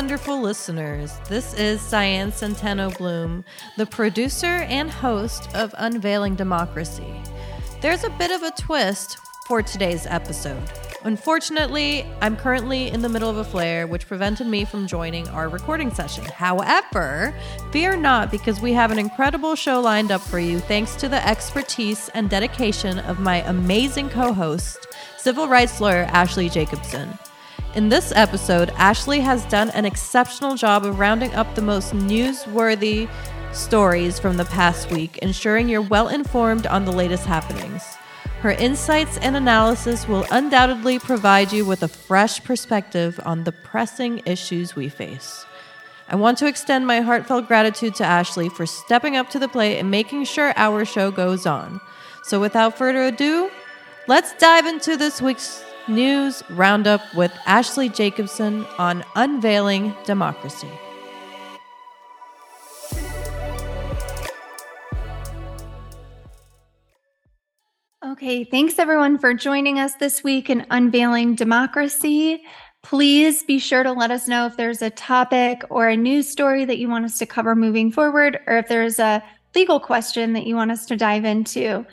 wonderful listeners. This is Cyan Centeno Bloom, the producer and host of Unveiling Democracy. There's a bit of a twist for today's episode. Unfortunately, I'm currently in the middle of a flare, which prevented me from joining our recording session. However, fear not, because we have an incredible show lined up for you thanks to the expertise and dedication of my amazing co host, civil rights lawyer Ashley Jacobson. In this episode, Ashley has done an exceptional job of rounding up the most newsworthy stories from the past week, ensuring you're well informed on the latest happenings. Her insights and analysis will undoubtedly provide you with a fresh perspective on the pressing issues we face. I want to extend my heartfelt gratitude to Ashley for stepping up to the plate and making sure our show goes on. So, without further ado, let's dive into this week's news roundup with Ashley Jacobson on unveiling democracy. Okay, thanks everyone for joining us this week in Unveiling Democracy. Please be sure to let us know if there's a topic or a news story that you want us to cover moving forward, or if there's a legal question that you want us to dive into.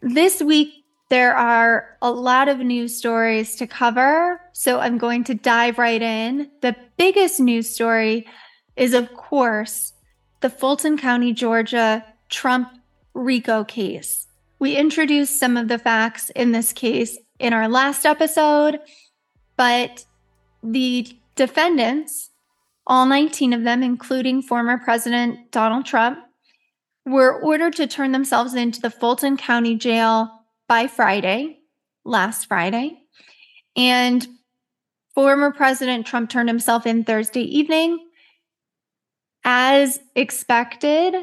This week, there are a lot of news stories to cover, so I'm going to dive right in. The biggest news story is, of course, the Fulton County, Georgia Trump RICO case. We introduced some of the facts in this case in our last episode, but the defendants, all 19 of them, including former President Donald Trump, were ordered to turn themselves into the Fulton County Jail by Friday, last Friday. And former President Trump turned himself in Thursday evening. As expected,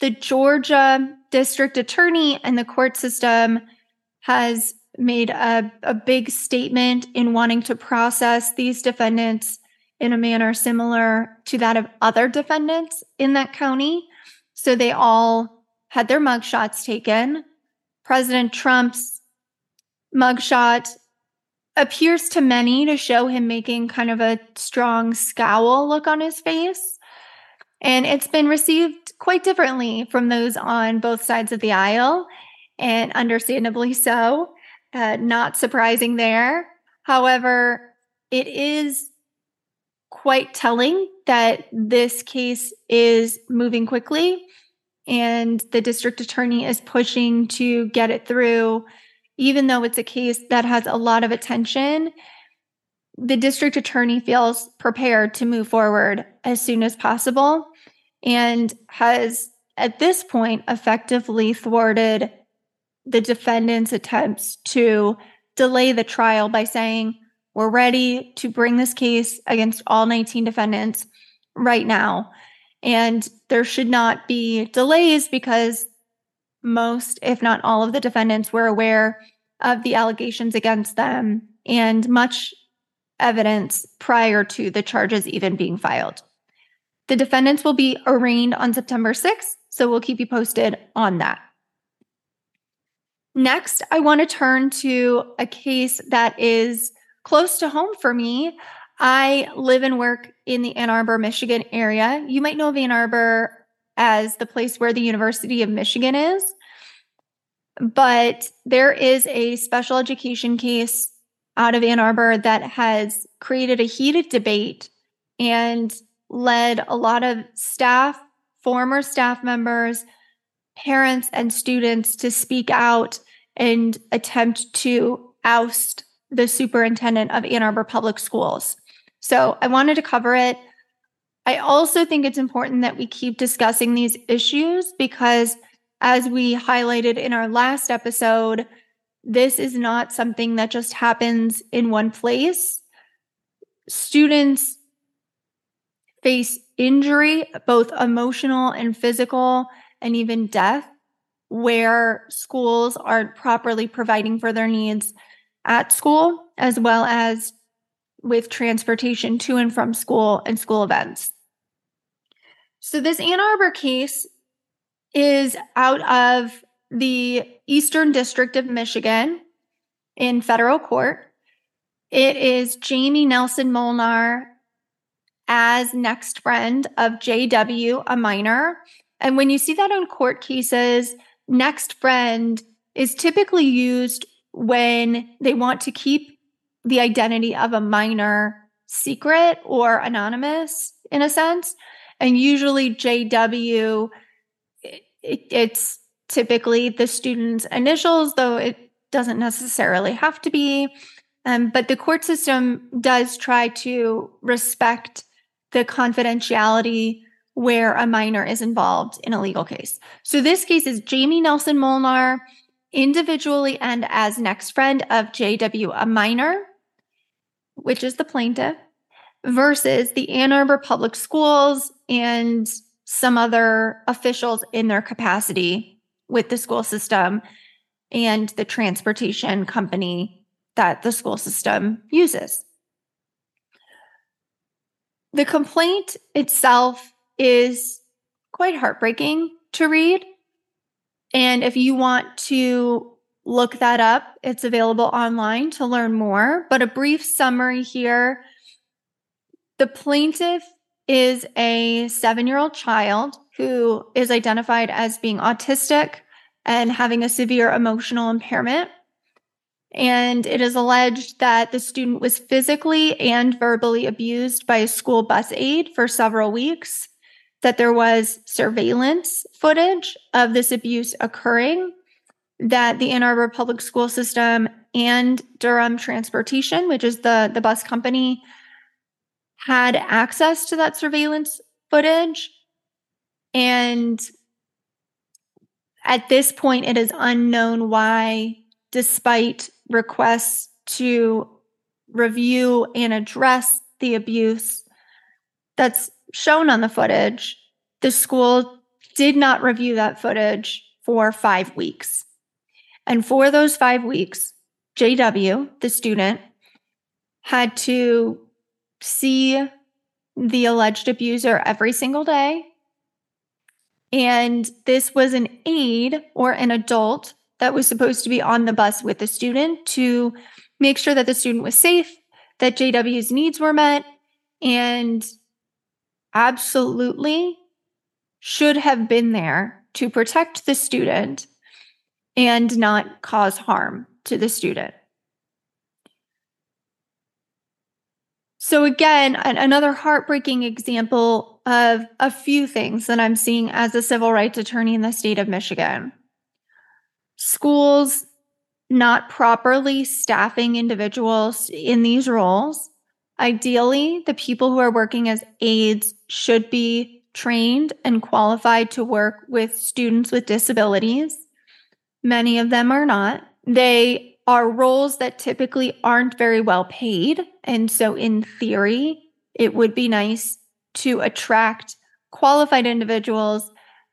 the Georgia district attorney and the court system has made a, a big statement in wanting to process these defendants in a manner similar to that of other defendants in that county. So they all had their mugshots taken. President Trump's mugshot appears to many to show him making kind of a strong scowl look on his face. And it's been received quite differently from those on both sides of the aisle, and understandably so. Uh, not surprising there. However, it is quite telling that this case is moving quickly and the district attorney is pushing to get it through, even though it's a case that has a lot of attention. The district attorney feels prepared to move forward as soon as possible and has at this point effectively thwarted the defendant's attempts to delay the trial by saying, We're ready to bring this case against all 19 defendants right now. And there should not be delays because most, if not all, of the defendants were aware of the allegations against them and much evidence prior to the charges even being filed. The defendants will be arraigned on September 6th, so we'll keep you posted on that. Next, I want to turn to a case that is close to home for me. I live and work in the Ann Arbor, Michigan area. You might know of Ann Arbor as the place where the University of Michigan is, but there is a special education case out of Ann Arbor that has created a heated debate and led a lot of staff, former staff members, parents, and students to speak out and attempt to oust the superintendent of Ann Arbor Public Schools. So I wanted to cover it. I also think it's important that we keep discussing these issues because, as we highlighted in our last episode, this is not something that just happens in one place. Students face injury, both emotional and physical, and even death, where schools aren't properly providing for their needs at school, as well as with transportation to and from school and school events. So, this Ann Arbor case is out of the Eastern District of Michigan in federal court. It is Jamie Nelson Molnar as next friend of JW, a minor. And when you see that in court cases, next friend is typically used when they want to keep the identity of a minor secret or anonymous in a sense. And usually, JW, it, it's typically the student's initials, though it doesn't necessarily have to be. Um, but the court system does try to respect the confidentiality where a minor is involved in a legal case. So this case is Jamie Nelson Molnar individually and as next friend of JW, a minor, which is the plaintiff, versus the Ann Arbor Public Schools and some other officials in their capacity with the school system and the transportation company that the school system uses. The complaint itself is quite heartbreaking to read. And if you want to look that up, it's available online to learn more. But a brief summary here the plaintiff is a seven year old child who is identified as being autistic and having a severe emotional impairment. And it is alleged that the student was physically and verbally abused by a school bus aide for several weeks, that there was surveillance footage of this abuse occurring, that the Ann Arbor Public School System and Durham Transportation, which is the, the bus company, had access to that surveillance footage. And at this point, it is unknown why, despite requests to review and address the abuse that's shown on the footage, the school did not review that footage for five weeks. And for those five weeks, JW, the student, had to see the alleged abuser every single day. And this was an aide or an adult that was supposed to be on the bus with the student to make sure that the student was safe, that JW's needs were met, and absolutely should have been there to protect the student and not cause harm to the student. So, again, another heartbreaking example of a few things that I'm seeing as a civil rights attorney in the state of Michigan. Schools not properly staffing individuals in these roles. Ideally, the people who are working as aides should be trained and qualified to work with students with disabilities. Many of them are not. They are roles that typically aren't very well paid. And so, in theory, it would be nice to attract qualified individuals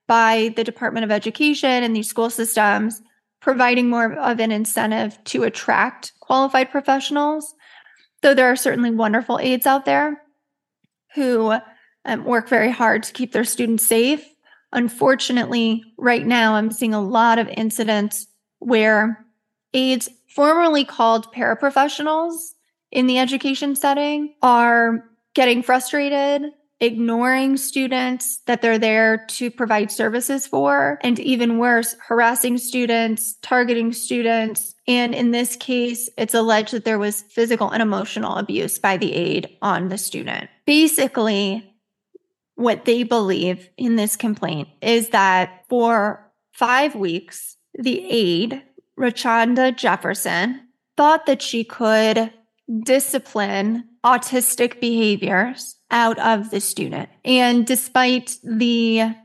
by the Department of Education and these school systems, providing more of an incentive to attract qualified professionals. Though there are certainly wonderful aides out there who um, work very hard to keep their students safe. Unfortunately, right now, I'm seeing a lot of incidents where aides formerly called paraprofessionals in the education setting are getting frustrated, ignoring students that they're there to provide services for, and even worse, harassing students, targeting students. And in this case, it's alleged that there was physical and emotional abuse by the aide on the student. Basically, what they believe in this complaint is that for five weeks, the aide Rachanda Jefferson thought that she could discipline autistic behaviors out of the student. And despite the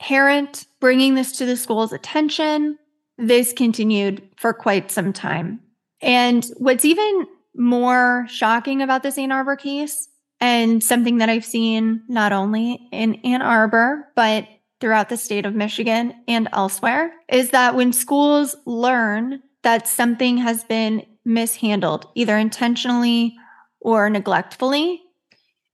parent bringing this to the school's attention, this continued for quite some time. And what's even more shocking about this Ann Arbor case, and something that I've seen not only in Ann Arbor, but throughout the state of Michigan and elsewhere is that when schools learn that something has been mishandled, either intentionally or neglectfully,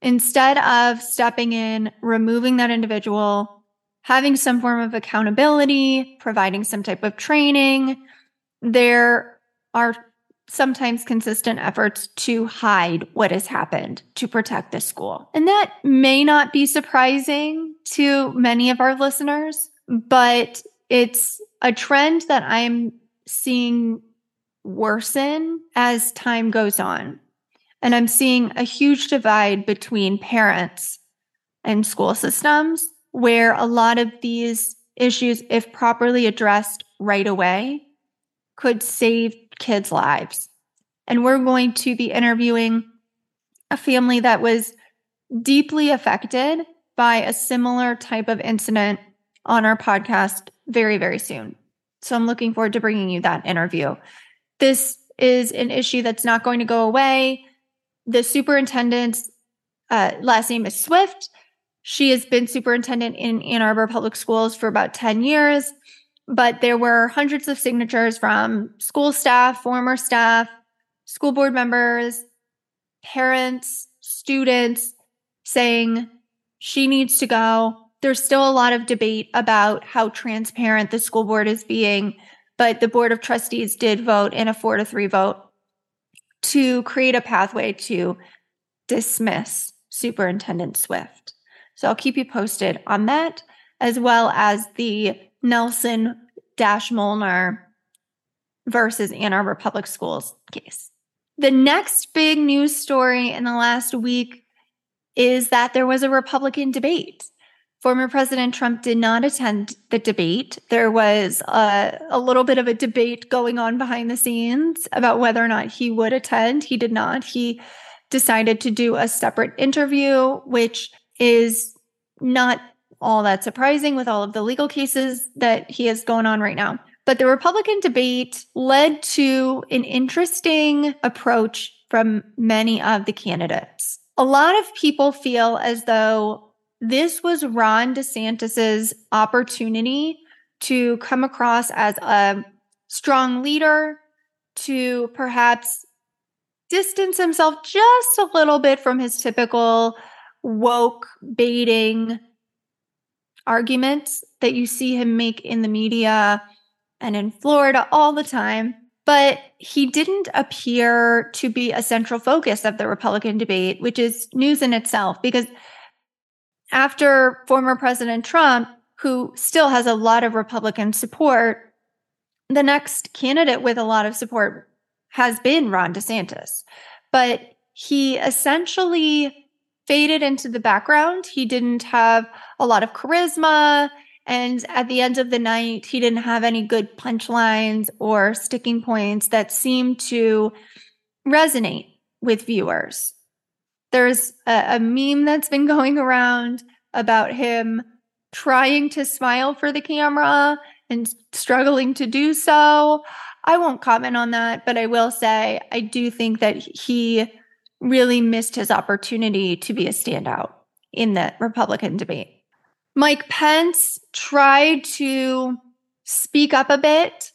instead of stepping in, removing that individual, having some form of accountability, providing some type of training, there are sometimes consistent efforts to hide what has happened to protect the school. And that may not be surprising to many of our listeners, but it's a trend that I'm seeing worsen as time goes on. And I'm seeing a huge divide between parents and school systems where a lot of these issues, if properly addressed right away, could save kids' lives. And we're going to be interviewing a family that was deeply affected by a similar type of incident on our podcast very, very soon. So I'm looking forward to bringing you that interview. This is an issue that's not going to go away. The superintendent's uh, last name is Swift. She has been superintendent in Ann Arbor Public Schools for about 10 years, but there were hundreds of signatures from school staff, former staff, school board members, parents, students saying she needs to go. There's still a lot of debate about how transparent the school board is being, but the board of trustees did vote in a four to three vote to create a pathway to dismiss Superintendent Swift. So I'll keep you posted on that, as well as the Nelson Dash Molnar versus Ann Arbor Public Schools case. The next big news story in the last week is that there was a Republican debate. Former President Trump did not attend the debate. There was a, a, little bit of a debate going on behind the scenes about whether or not he would attend. He did not. He decided to do a separate interview, which is not all that surprising with all of the legal cases that he has going on right now. But the Republican debate led to an interesting approach from many of the candidates. A lot of people feel as though this was Ron DeSantis's opportunity to come across as a strong leader, to perhaps distance himself just a little bit from his typical woke baiting arguments that you see him make in the media and in Florida all the time. But he didn't appear to be a central focus of the Republican debate, which is news in itself, because after former President Trump, who still has a lot of Republican support, the next candidate with a lot of support has been Ron DeSantis. But he essentially faded into the background. He didn't have a lot of charisma. And at the end of the night, he didn't have any good punchlines or sticking points that seemed to resonate with viewers. There's a, a meme that's been going around about him trying to smile for the camera and struggling to do so. I won't comment on that, but I will say I do think that he really missed his opportunity to be a standout in the Republican debate. Mike Pence tried to speak up a bit,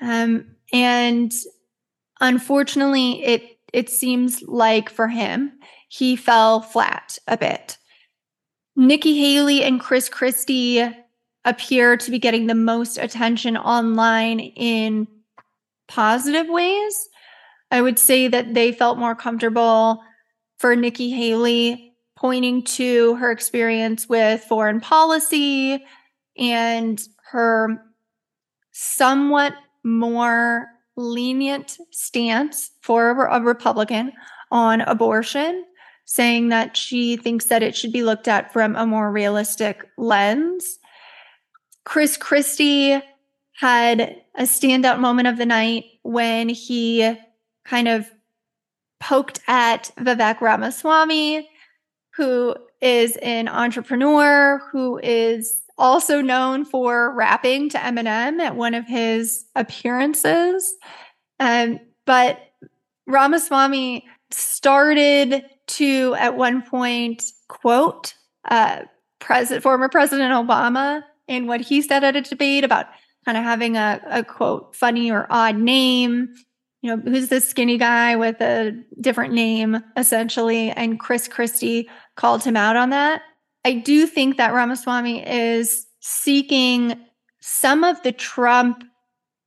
um, and unfortunately, it it seems like for him he fell flat a bit. Nikki Haley and Chris Christie appear to be getting the most attention online in positive ways. I would say that they felt more comfortable for Nikki Haley pointing to her experience with foreign policy and her somewhat more lenient stance for a Republican on abortion, saying that she thinks that it should be looked at from a more realistic lens. Chris Christie had a standout moment of the night when he kind of poked at Vivek Ramaswamy, who is an entrepreneur who is also known for rapping to Eminem at one of his appearances. Um, but Ramaswamy started to, at one point, quote uh, President, former President Obama in what he said at a debate about kind of having a, a quote funny or odd name you know, who's this skinny guy with a different name, essentially. And Chris Christie called him out on that. I do think that Ramaswamy is seeking some of the Trump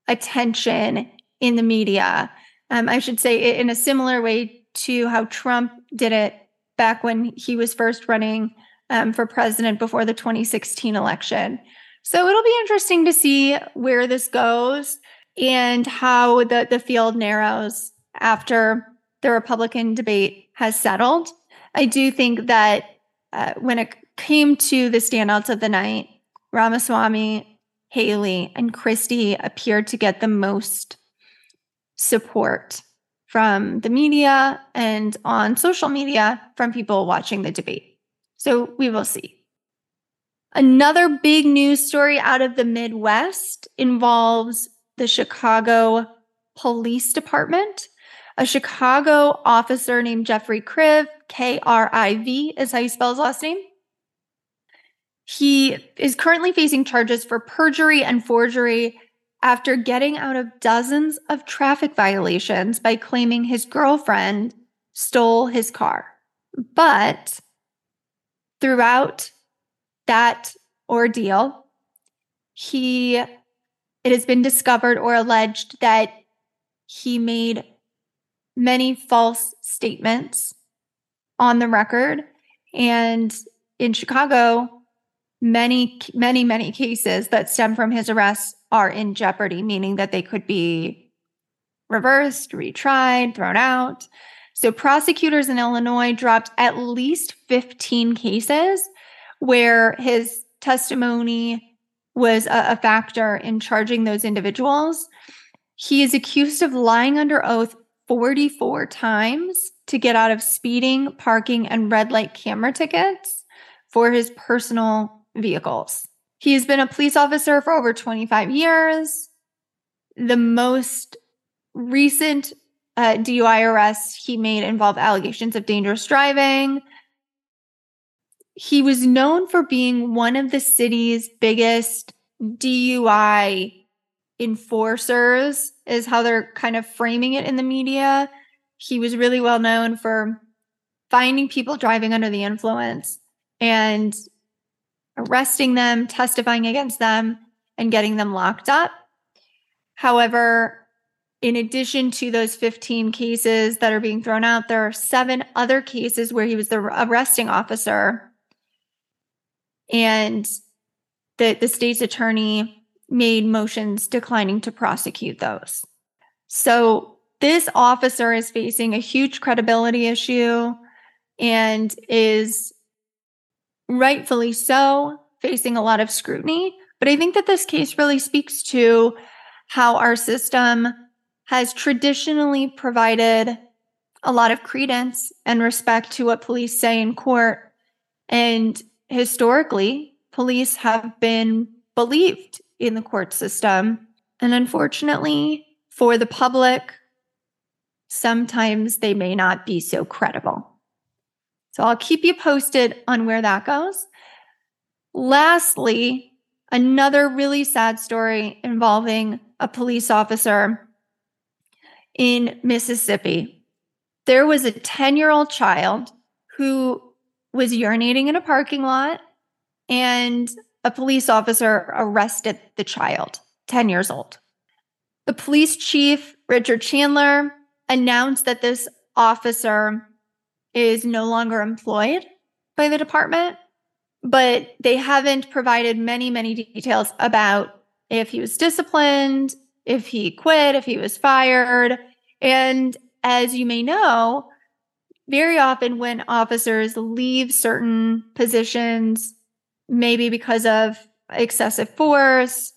attention in the media Um, I should say in a similar way to how Trump did it back when he was first running um, for president before the 2016 election. So it'll be interesting to see where this goes and how the, the field narrows after the Republican debate has settled. I do think that uh, when it came to the standouts of the night, Ramaswamy, Haley, and Christie appeared to get the most support from the media and on social media from people watching the debate. So we will see. Another big news story out of the Midwest involves the Chicago Police Department. A Chicago officer named Jeffrey Kriv, K R I V is how you spell his last name. He is currently facing charges for perjury and forgery after getting out of dozens of traffic violations by claiming his girlfriend stole his car. But throughout that ordeal, he it has been discovered or alleged that he made many false statements on the record. And in Chicago many many many cases that stem from his arrest are in jeopardy meaning that they could be reversed retried thrown out. So prosecutors in illinois dropped at least 15 cases where his testimony was a, a factor in charging those individuals. He is accused of lying under oath 44 times to get out of speeding parking and red light camera tickets for his personal vehicles. He's been a police officer for over 25 years. The most recent uh, DUI arrests he made involve allegations of dangerous driving. He was known for being one of the city's biggest DUI enforcers, is how they're kind of framing it in the media. He was really well known for finding people driving under the influence and arresting them, testifying against them, and getting them locked up. However, in addition to those 15 cases that are being thrown out, there are seven other cases where he was the arresting officer. And the, the state's attorney made motions declining to prosecute those. So this officer is facing a huge credibility issue and is rightfully so, facing a lot of scrutiny. But I think that this case really speaks to how our system has traditionally provided a lot of credence and respect to what police say in court. And historically, police have been believed in the court system. And unfortunately, for the public, sometimes they may not be so credible. So I'll keep you posted on where that goes. Lastly, another really sad story involving a police officer in Mississippi. There was a 10 year old child who was urinating in a parking lot, and a police officer arrested the child, 10 years old. The police chief, Richard Chandler, announced that this officer is no longer employed by the department, but they haven't provided many, many details about if he was disciplined, if he quit, if he was fired. And as you may know, very often when officers leave certain positions, maybe because of excessive force,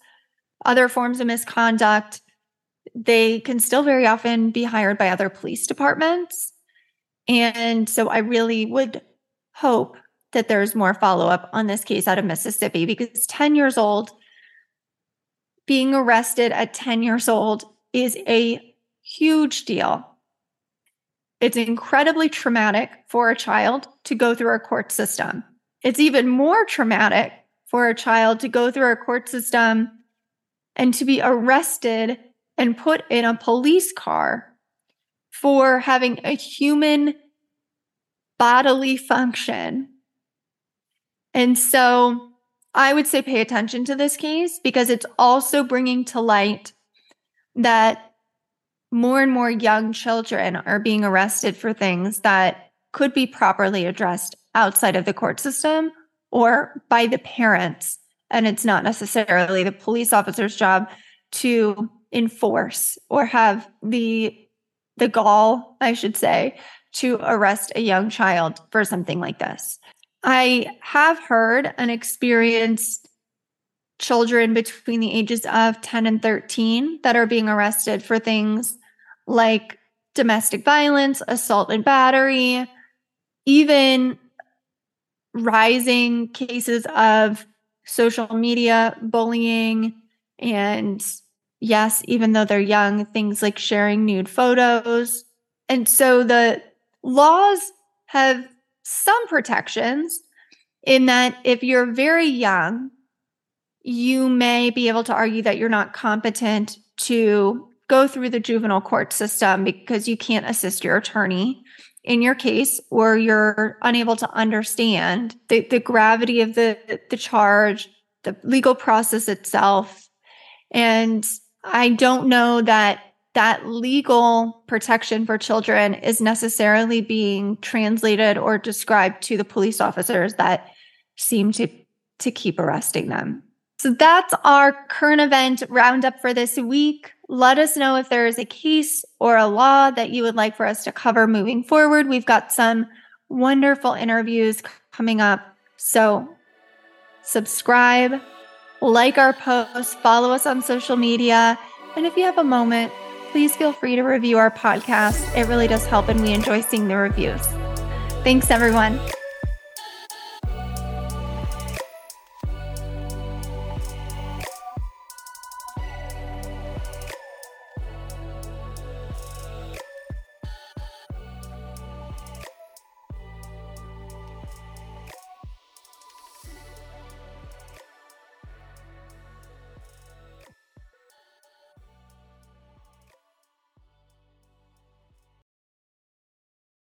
other forms of misconduct, they can still very often be hired by other police departments. And so I really would hope that there's more follow up on this case out of Mississippi because 10 years old, being arrested at 10 years old is a huge deal. It's incredibly traumatic for a child to go through our court system. It's even more traumatic for a child to go through our court system and to be arrested and put in a police car for having a human bodily function. And so I would say pay attention to this case because it's also bringing to light that more and more young children are being arrested for things that could be properly addressed outside of the court system or by the parents. And it's not necessarily the police officer's job to enforce or have the the gall, I should say, to arrest a young child for something like this. I have heard and experienced children between the ages of 10 and 13 that are being arrested for things like domestic violence, assault and battery, even rising cases of social media bullying. And yes even though they're young things like sharing nude photos. And so the laws have some protections in that if you're very young you may be able to argue that you're not competent to go through the juvenile court system because you can't assist your attorney in your case or you're unable to understand the, the gravity of the, the charge, the legal process itself. And I don't know that that legal protection for children is necessarily being translated or described to the police officers that seem to, to keep arresting them. So that's our current event roundup for this week. Let us know if there is a case or a law that you would like for us to cover moving forward. We've got some wonderful interviews coming up. So subscribe, like our posts, follow us on social media. And if you have a moment, please feel free to review our podcast. It really does help, and we enjoy seeing the reviews. Thanks, everyone.